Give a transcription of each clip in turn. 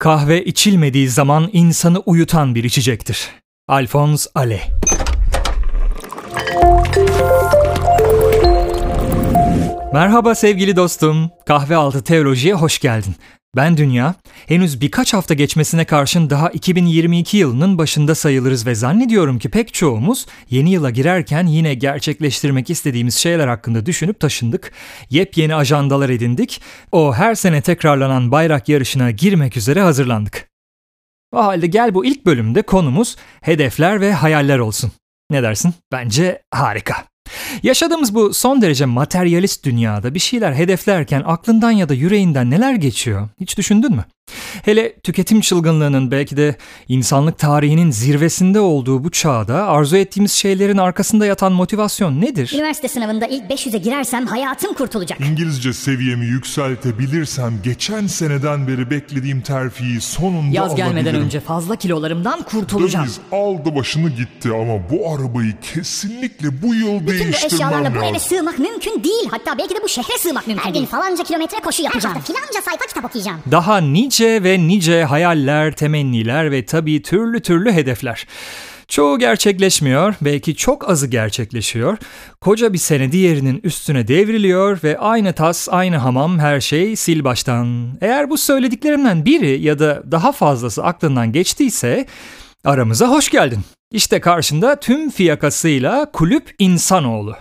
Kahve içilmediği zaman insanı uyutan bir içecektir. Alphonse Allais Merhaba sevgili dostum. Kahve altı teolojiye hoş geldin. Ben Dünya. Henüz birkaç hafta geçmesine karşın daha 2022 yılının başında sayılırız ve zannediyorum ki pek çoğumuz yeni yıla girerken yine gerçekleştirmek istediğimiz şeyler hakkında düşünüp taşındık. Yepyeni ajandalar edindik. O her sene tekrarlanan bayrak yarışına girmek üzere hazırlandık. O halde gel bu ilk bölümde konumuz hedefler ve hayaller olsun. Ne dersin? Bence harika. Yaşadığımız bu son derece materyalist dünyada bir şeyler hedeflerken aklından ya da yüreğinden neler geçiyor? Hiç düşündün mü? Hele tüketim çılgınlığının belki de insanlık tarihinin zirvesinde olduğu bu çağda arzu ettiğimiz şeylerin arkasında yatan motivasyon nedir? Üniversite sınavında ilk 500'e girersem hayatım kurtulacak. İngilizce seviyemi yükseltebilirsem geçen seneden beri beklediğim terfiyi sonunda Yaz gelmeden alabilirim. önce fazla kilolarımdan kurtulacağım. Döviz aldı başını gitti ama bu arabayı kesinlikle bu yıl Bütün bu değiştirmem eşyalarla bu eve lazım. sığmak mümkün değil. Hatta belki de bu şehre sığmak mümkün Her değil. gün falanca kilometre koşu yapacağım. Her hafta filanca sayfa kitap okuyacağım. Daha nice ve nice hayaller, temenniler ve tabii türlü türlü hedefler. Çoğu gerçekleşmiyor, belki çok azı gerçekleşiyor. Koca bir sene diğerinin üstüne devriliyor ve aynı tas, aynı hamam, her şey sil baştan. Eğer bu söylediklerimden biri ya da daha fazlası aklından geçtiyse aramıza hoş geldin. İşte karşında tüm fiyakasıyla kulüp insanoğlu.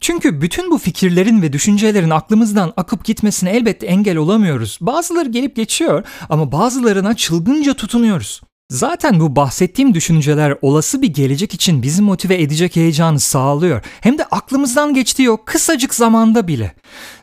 Çünkü bütün bu fikirlerin ve düşüncelerin aklımızdan akıp gitmesine elbette engel olamıyoruz. Bazıları gelip geçiyor ama bazılarına çılgınca tutunuyoruz. Zaten bu bahsettiğim düşünceler olası bir gelecek için bizi motive edecek heyecanı sağlıyor. Hem de aklımızdan geçtiği o kısacık zamanda bile.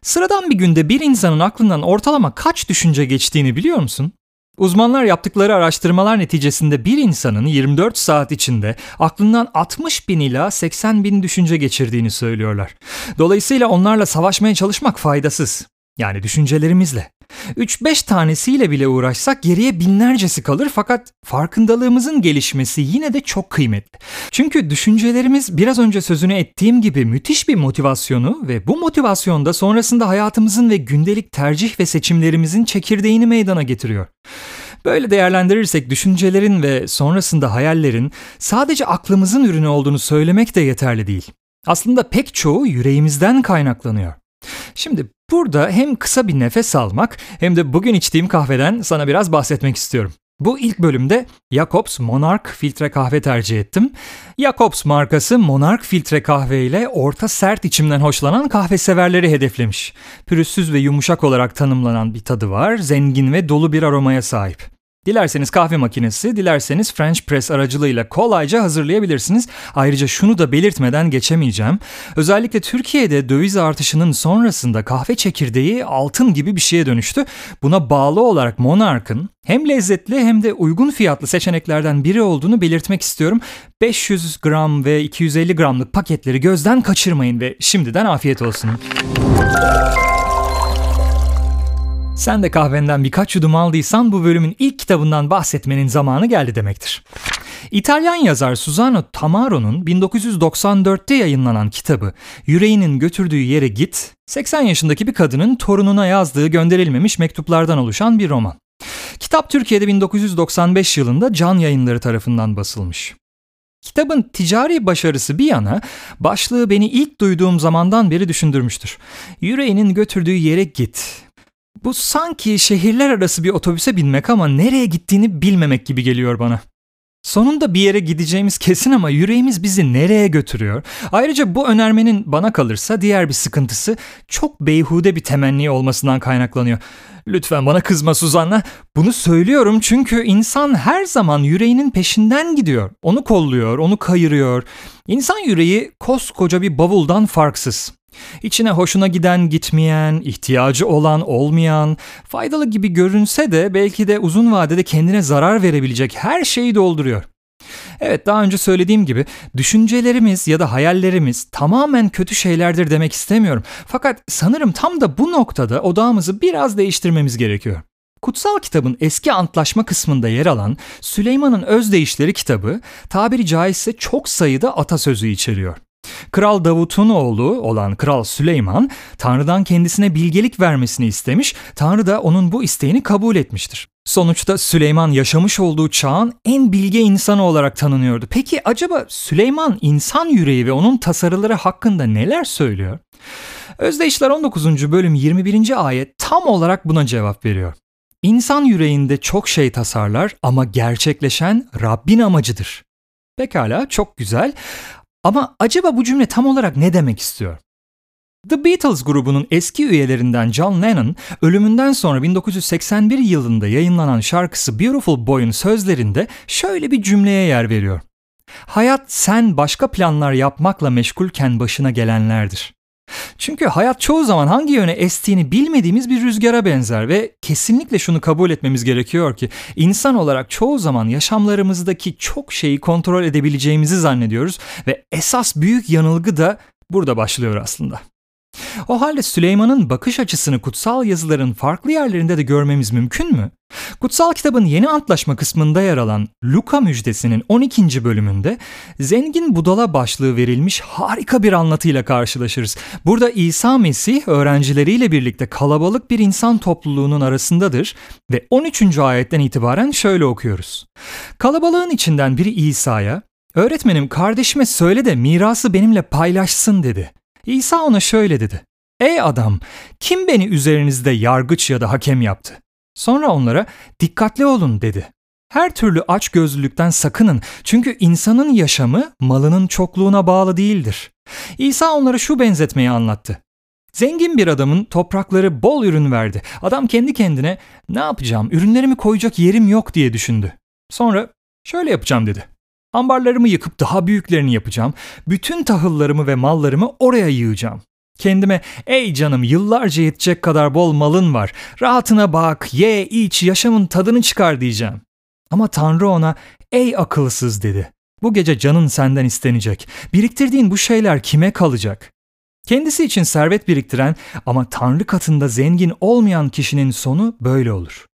Sıradan bir günde bir insanın aklından ortalama kaç düşünce geçtiğini biliyor musun? Uzmanlar yaptıkları araştırmalar neticesinde bir insanın 24 saat içinde aklından 60 bin ila 80 bin düşünce geçirdiğini söylüyorlar. Dolayısıyla onlarla savaşmaya çalışmak faydasız. Yani düşüncelerimizle. 3-5 tanesiyle bile uğraşsak geriye binlercesi kalır fakat farkındalığımızın gelişmesi yine de çok kıymetli. Çünkü düşüncelerimiz biraz önce sözünü ettiğim gibi müthiş bir motivasyonu ve bu motivasyonda sonrasında hayatımızın ve gündelik tercih ve seçimlerimizin çekirdeğini meydana getiriyor. Böyle değerlendirirsek düşüncelerin ve sonrasında hayallerin sadece aklımızın ürünü olduğunu söylemek de yeterli değil. Aslında pek çoğu yüreğimizden kaynaklanıyor. Şimdi burada hem kısa bir nefes almak hem de bugün içtiğim kahveden sana biraz bahsetmek istiyorum. Bu ilk bölümde Jacobs Monarch filtre kahve tercih ettim. Jacobs markası Monarch filtre kahve ile orta sert içimden hoşlanan kahve severleri hedeflemiş. Pürüzsüz ve yumuşak olarak tanımlanan bir tadı var, zengin ve dolu bir aromaya sahip. Dilerseniz kahve makinesi, dilerseniz French press aracılığıyla kolayca hazırlayabilirsiniz. Ayrıca şunu da belirtmeden geçemeyeceğim. Özellikle Türkiye'de döviz artışının sonrasında kahve çekirdeği altın gibi bir şeye dönüştü. Buna bağlı olarak Monarch'ın hem lezzetli hem de uygun fiyatlı seçeneklerden biri olduğunu belirtmek istiyorum. 500 gram ve 250 gramlık paketleri gözden kaçırmayın ve şimdiden afiyet olsun. Sen de kahvenden birkaç yudum aldıysan bu bölümün ilk kitabından bahsetmenin zamanı geldi demektir. İtalyan yazar Susano Tamaro'nun 1994'te yayınlanan kitabı Yüreğinin Götürdüğü Yere Git, 80 yaşındaki bir kadının torununa yazdığı gönderilmemiş mektuplardan oluşan bir roman. Kitap Türkiye'de 1995 yılında Can Yayınları tarafından basılmış. Kitabın ticari başarısı bir yana başlığı beni ilk duyduğum zamandan beri düşündürmüştür. Yüreğinin götürdüğü yere git. Bu sanki şehirler arası bir otobüse binmek ama nereye gittiğini bilmemek gibi geliyor bana. Sonunda bir yere gideceğimiz kesin ama yüreğimiz bizi nereye götürüyor? Ayrıca bu önermenin bana kalırsa diğer bir sıkıntısı çok beyhude bir temenni olmasından kaynaklanıyor. Lütfen bana kızma Suzanna. Bunu söylüyorum çünkü insan her zaman yüreğinin peşinden gidiyor. Onu kolluyor, onu kayırıyor. İnsan yüreği koskoca bir bavuldan farksız. İçine hoşuna giden gitmeyen, ihtiyacı olan olmayan, faydalı gibi görünse de belki de uzun vadede kendine zarar verebilecek her şeyi dolduruyor. Evet daha önce söylediğim gibi düşüncelerimiz ya da hayallerimiz tamamen kötü şeylerdir demek istemiyorum. Fakat sanırım tam da bu noktada odağımızı biraz değiştirmemiz gerekiyor. Kutsal kitabın eski antlaşma kısmında yer alan Süleyman'ın Özdeyişleri kitabı tabiri caizse çok sayıda atasözü içeriyor. Kral Davut'un oğlu olan Kral Süleyman, Tanrı'dan kendisine bilgelik vermesini istemiş, Tanrı da onun bu isteğini kabul etmiştir. Sonuçta Süleyman yaşamış olduğu çağın en bilge insanı olarak tanınıyordu. Peki acaba Süleyman insan yüreği ve onun tasarıları hakkında neler söylüyor? Özdeyişler 19. bölüm 21. ayet tam olarak buna cevap veriyor. İnsan yüreğinde çok şey tasarlar ama gerçekleşen Rabbin amacıdır. Pekala çok güzel ama acaba bu cümle tam olarak ne demek istiyor? The Beatles grubunun eski üyelerinden John Lennon, ölümünden sonra 1981 yılında yayınlanan şarkısı Beautiful Boy'un sözlerinde şöyle bir cümleye yer veriyor. Hayat sen başka planlar yapmakla meşgulken başına gelenlerdir. Çünkü hayat çoğu zaman hangi yöne estiğini bilmediğimiz bir rüzgara benzer ve kesinlikle şunu kabul etmemiz gerekiyor ki insan olarak çoğu zaman yaşamlarımızdaki çok şeyi kontrol edebileceğimizi zannediyoruz ve esas büyük yanılgı da burada başlıyor aslında. O halde Süleyman'ın bakış açısını kutsal yazıların farklı yerlerinde de görmemiz mümkün mü? Kutsal kitabın yeni antlaşma kısmında yer alan Luka müjdesinin 12. bölümünde zengin budala başlığı verilmiş harika bir anlatıyla karşılaşırız. Burada İsa Mesih öğrencileriyle birlikte kalabalık bir insan topluluğunun arasındadır ve 13. ayetten itibaren şöyle okuyoruz. Kalabalığın içinden biri İsa'ya, öğretmenim kardeşime söyle de mirası benimle paylaşsın dedi. İsa ona şöyle dedi. Ey adam, kim beni üzerinizde yargıç ya da hakem yaptı? Sonra onlara dikkatli olun dedi. Her türlü açgözlülükten sakının çünkü insanın yaşamı malının çokluğuna bağlı değildir. İsa onlara şu benzetmeyi anlattı. Zengin bir adamın toprakları bol ürün verdi. Adam kendi kendine ne yapacağım ürünlerimi koyacak yerim yok diye düşündü. Sonra şöyle yapacağım dedi. Ambarlarımı yıkıp daha büyüklerini yapacağım. Bütün tahıllarımı ve mallarımı oraya yığacağım. Kendime ey canım yıllarca yetecek kadar bol malın var. Rahatına bak, ye, iç, yaşamın tadını çıkar diyeceğim. Ama Tanrı ona ey akılsız dedi. Bu gece canın senden istenecek. Biriktirdiğin bu şeyler kime kalacak? Kendisi için servet biriktiren ama Tanrı katında zengin olmayan kişinin sonu böyle olur.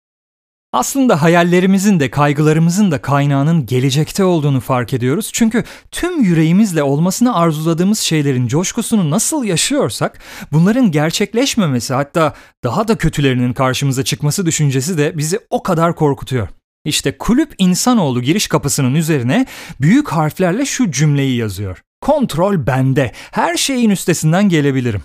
Aslında hayallerimizin de kaygılarımızın da kaynağının gelecekte olduğunu fark ediyoruz. Çünkü tüm yüreğimizle olmasını arzuladığımız şeylerin coşkusunu nasıl yaşıyorsak bunların gerçekleşmemesi hatta daha da kötülerinin karşımıza çıkması düşüncesi de bizi o kadar korkutuyor. İşte kulüp insanoğlu giriş kapısının üzerine büyük harflerle şu cümleyi yazıyor. Kontrol bende. Her şeyin üstesinden gelebilirim.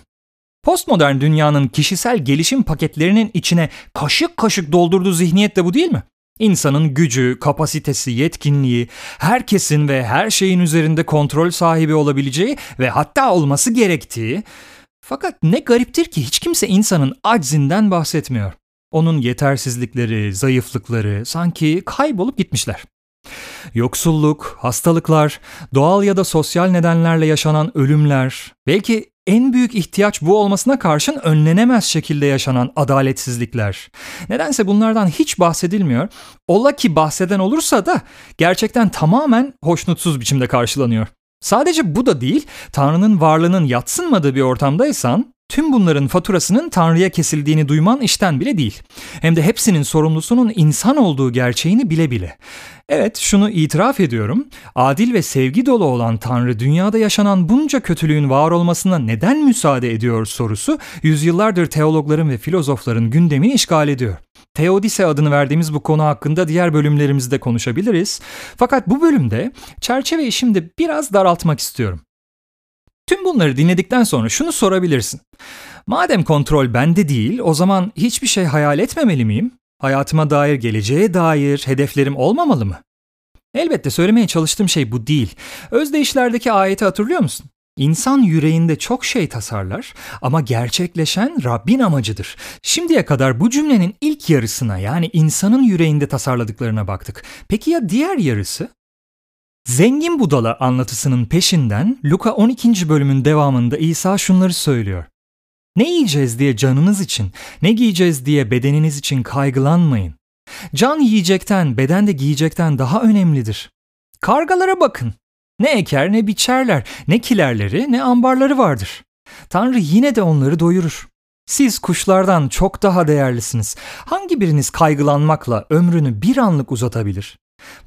Postmodern dünyanın kişisel gelişim paketlerinin içine kaşık kaşık doldurduğu zihniyet de bu değil mi? İnsanın gücü, kapasitesi, yetkinliği, herkesin ve her şeyin üzerinde kontrol sahibi olabileceği ve hatta olması gerektiği. Fakat ne gariptir ki hiç kimse insanın aczinden bahsetmiyor. Onun yetersizlikleri, zayıflıkları sanki kaybolup gitmişler. Yoksulluk, hastalıklar, doğal ya da sosyal nedenlerle yaşanan ölümler, belki en büyük ihtiyaç bu olmasına karşın önlenemez şekilde yaşanan adaletsizlikler. Nedense bunlardan hiç bahsedilmiyor. Ola ki bahseden olursa da gerçekten tamamen hoşnutsuz biçimde karşılanıyor. Sadece bu da değil, Tanrı'nın varlığının yatsınmadığı bir ortamdaysan Tüm bunların faturasının Tanrı'ya kesildiğini duyman işten bile değil. Hem de hepsinin sorumlusunun insan olduğu gerçeğini bile bile. Evet, şunu itiraf ediyorum. Adil ve sevgi dolu olan Tanrı dünyada yaşanan bunca kötülüğün var olmasına neden müsaade ediyor sorusu yüzyıllardır teologların ve filozofların gündemini işgal ediyor. Teodise adını verdiğimiz bu konu hakkında diğer bölümlerimizde konuşabiliriz. Fakat bu bölümde çerçeveyi şimdi biraz daraltmak istiyorum. Tüm bunları dinledikten sonra şunu sorabilirsin. Madem kontrol bende değil, o zaman hiçbir şey hayal etmemeli miyim? Hayatıma dair, geleceğe dair hedeflerim olmamalı mı? Elbette söylemeye çalıştığım şey bu değil. Özdeyişlerdeki ayeti hatırlıyor musun? İnsan yüreğinde çok şey tasarlar ama gerçekleşen Rabbin amacıdır. Şimdiye kadar bu cümlenin ilk yarısına yani insanın yüreğinde tasarladıklarına baktık. Peki ya diğer yarısı? Zengin budala anlatısının peşinden Luka 12. bölümün devamında İsa şunları söylüyor. Ne yiyeceğiz diye canınız için, ne giyeceğiz diye bedeniniz için kaygılanmayın. Can yiyecekten, beden de giyecekten daha önemlidir. Kargalara bakın. Ne eker ne biçerler, ne kilerleri ne ambarları vardır. Tanrı yine de onları doyurur. Siz kuşlardan çok daha değerlisiniz. Hangi biriniz kaygılanmakla ömrünü bir anlık uzatabilir?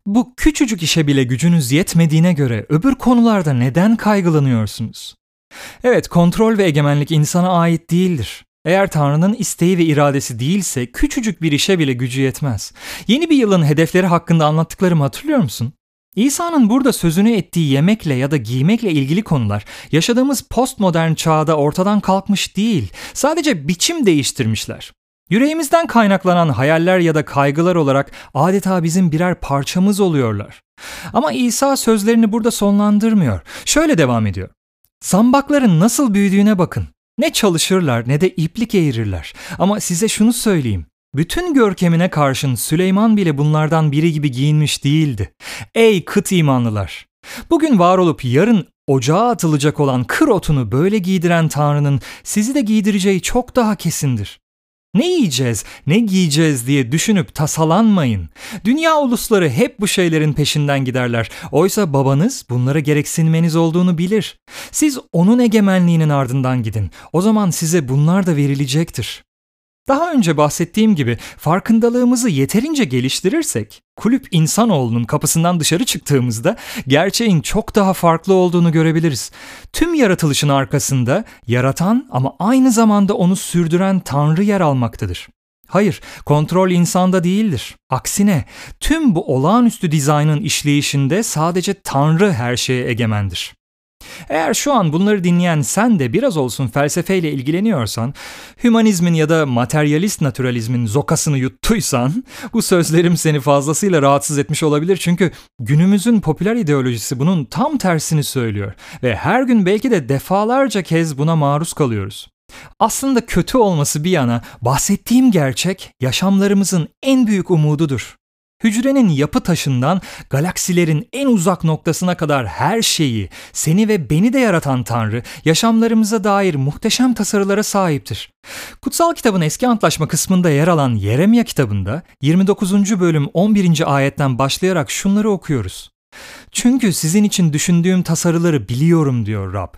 Bu küçücük işe bile gücünüz yetmediğine göre öbür konularda neden kaygılanıyorsunuz? Evet, kontrol ve egemenlik insana ait değildir. Eğer Tanrı'nın isteği ve iradesi değilse küçücük bir işe bile gücü yetmez. Yeni bir yılın hedefleri hakkında anlattıklarımı hatırlıyor musun? İsa'nın burada sözünü ettiği yemekle ya da giymekle ilgili konular yaşadığımız postmodern çağda ortadan kalkmış değil. Sadece biçim değiştirmişler. Yüreğimizden kaynaklanan hayaller ya da kaygılar olarak adeta bizim birer parçamız oluyorlar. Ama İsa sözlerini burada sonlandırmıyor. Şöyle devam ediyor. Zambakların nasıl büyüdüğüne bakın. Ne çalışırlar ne de iplik eğirirler. Ama size şunu söyleyeyim. Bütün görkemine karşın Süleyman bile bunlardan biri gibi giyinmiş değildi. Ey kıt imanlılar! Bugün var olup yarın ocağa atılacak olan kır otunu böyle giydiren Tanrı'nın sizi de giydireceği çok daha kesindir. Ne yiyeceğiz, ne giyeceğiz diye düşünüp tasalanmayın. Dünya ulusları hep bu şeylerin peşinden giderler. Oysa babanız bunlara gereksinmeniz olduğunu bilir. Siz onun egemenliğinin ardından gidin. O zaman size bunlar da verilecektir. Daha önce bahsettiğim gibi farkındalığımızı yeterince geliştirirsek, kulüp insanoğlunun kapısından dışarı çıktığımızda gerçeğin çok daha farklı olduğunu görebiliriz. Tüm yaratılışın arkasında yaratan ama aynı zamanda onu sürdüren Tanrı yer almaktadır. Hayır, kontrol insanda değildir. Aksine tüm bu olağanüstü dizaynın işleyişinde sadece Tanrı her şeye egemendir. Eğer şu an bunları dinleyen sen de biraz olsun felsefeyle ilgileniyorsan, hümanizmin ya da materyalist naturalizmin zokasını yuttuysan, bu sözlerim seni fazlasıyla rahatsız etmiş olabilir çünkü günümüzün popüler ideolojisi bunun tam tersini söylüyor ve her gün belki de defalarca kez buna maruz kalıyoruz. Aslında kötü olması bir yana bahsettiğim gerçek yaşamlarımızın en büyük umududur. Hücrenin yapı taşından galaksilerin en uzak noktasına kadar her şeyi, seni ve beni de yaratan Tanrı, yaşamlarımıza dair muhteşem tasarılara sahiptir. Kutsal kitabın eski antlaşma kısmında yer alan Yeremya kitabında 29. bölüm 11. ayetten başlayarak şunları okuyoruz. Çünkü sizin için düşündüğüm tasarıları biliyorum diyor Rab.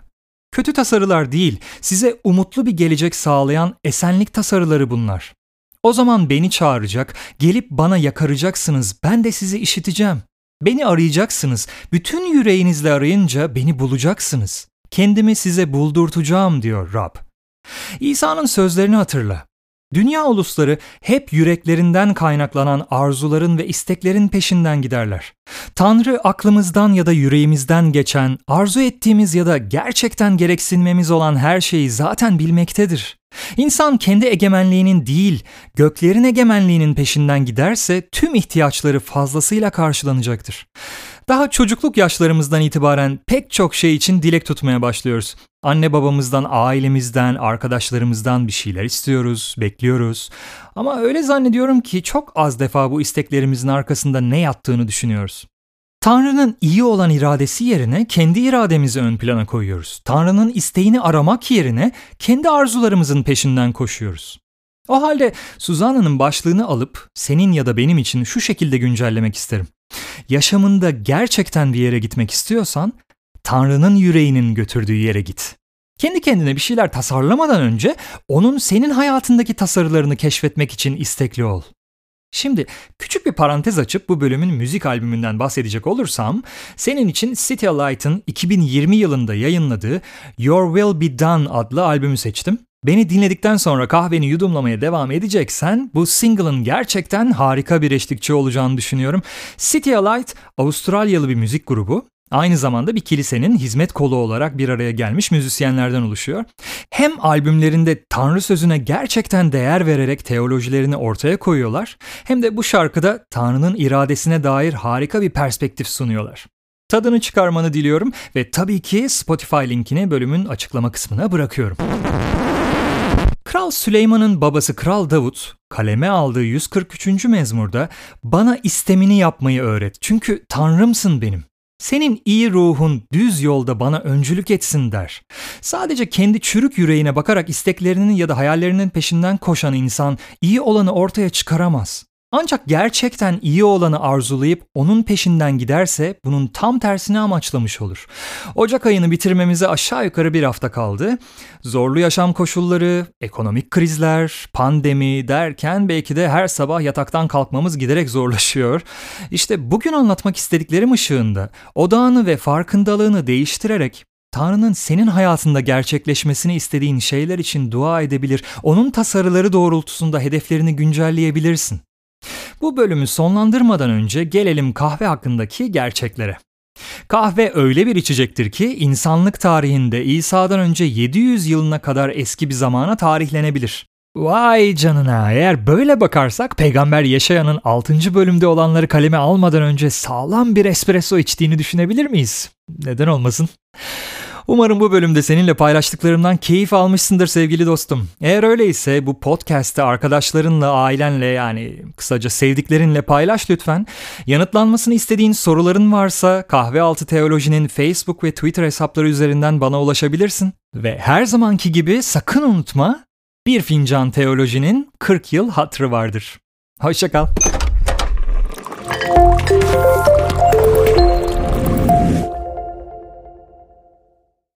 Kötü tasarılar değil, size umutlu bir gelecek sağlayan esenlik tasarıları bunlar. O zaman beni çağıracak, gelip bana yakaracaksınız, ben de sizi işiteceğim. Beni arayacaksınız, bütün yüreğinizle arayınca beni bulacaksınız. Kendimi size buldurtacağım diyor Rab. İsa'nın sözlerini hatırla. Dünya ulusları hep yüreklerinden kaynaklanan arzuların ve isteklerin peşinden giderler. Tanrı aklımızdan ya da yüreğimizden geçen, arzu ettiğimiz ya da gerçekten gereksinmemiz olan her şeyi zaten bilmektedir. İnsan kendi egemenliğinin değil, göklerin egemenliğinin peşinden giderse tüm ihtiyaçları fazlasıyla karşılanacaktır. Daha çocukluk yaşlarımızdan itibaren pek çok şey için dilek tutmaya başlıyoruz. Anne babamızdan, ailemizden, arkadaşlarımızdan bir şeyler istiyoruz, bekliyoruz. Ama öyle zannediyorum ki çok az defa bu isteklerimizin arkasında ne yattığını düşünüyoruz. Tanrı'nın iyi olan iradesi yerine kendi irademizi ön plana koyuyoruz. Tanrı'nın isteğini aramak yerine kendi arzularımızın peşinden koşuyoruz. O halde Suzana'nın başlığını alıp senin ya da benim için şu şekilde güncellemek isterim. Yaşamında gerçekten bir yere gitmek istiyorsan Tanrı'nın yüreğinin götürdüğü yere git. Kendi kendine bir şeyler tasarlamadan önce onun senin hayatındaki tasarılarını keşfetmek için istekli ol. Şimdi küçük bir parantez açıp bu bölümün müzik albümünden bahsedecek olursam, senin için City Light'ın 2020 yılında yayınladığı Your Will Be Done adlı albümü seçtim. Beni dinledikten sonra kahveni yudumlamaya devam edeceksen bu single'ın gerçekten harika bir eşlikçi olacağını düşünüyorum. City Light Avustralyalı bir müzik grubu Aynı zamanda bir kilisenin hizmet kolu olarak bir araya gelmiş müzisyenlerden oluşuyor. Hem albümlerinde Tanrı sözüne gerçekten değer vererek teolojilerini ortaya koyuyorlar, hem de bu şarkıda Tanrı'nın iradesine dair harika bir perspektif sunuyorlar. Tadını çıkarmanı diliyorum ve tabii ki Spotify linkini bölümün açıklama kısmına bırakıyorum. Kral Süleyman'ın babası Kral Davut kaleme aldığı 143. mezmurda bana istemini yapmayı öğret çünkü Tanrımsın benim. Senin iyi ruhun düz yolda bana öncülük etsin der. Sadece kendi çürük yüreğine bakarak isteklerinin ya da hayallerinin peşinden koşan insan iyi olanı ortaya çıkaramaz. Ancak gerçekten iyi olanı arzulayıp onun peşinden giderse bunun tam tersini amaçlamış olur. Ocak ayını bitirmemize aşağı yukarı bir hafta kaldı. Zorlu yaşam koşulları, ekonomik krizler, pandemi derken belki de her sabah yataktan kalkmamız giderek zorlaşıyor. İşte bugün anlatmak istediklerim ışığında odağını ve farkındalığını değiştirerek Tanrı'nın senin hayatında gerçekleşmesini istediğin şeyler için dua edebilir. Onun tasarıları doğrultusunda hedeflerini güncelleyebilirsin. Bu bölümü sonlandırmadan önce gelelim kahve hakkındaki gerçeklere. Kahve öyle bir içecektir ki insanlık tarihinde İsa'dan önce 700 yılına kadar eski bir zamana tarihlenebilir. Vay canına eğer böyle bakarsak peygamber Yaşayan'ın 6. bölümde olanları kaleme almadan önce sağlam bir espresso içtiğini düşünebilir miyiz? Neden olmasın? Umarım bu bölümde seninle paylaştıklarımdan keyif almışsındır sevgili dostum. Eğer öyleyse bu podcast'te arkadaşlarınla, ailenle yani kısaca sevdiklerinle paylaş lütfen. Yanıtlanmasını istediğin soruların varsa Kahvealtı Teoloji'nin Facebook ve Twitter hesapları üzerinden bana ulaşabilirsin. Ve her zamanki gibi sakın unutma bir fincan teolojinin 40 yıl hatrı vardır. Hoşçakal.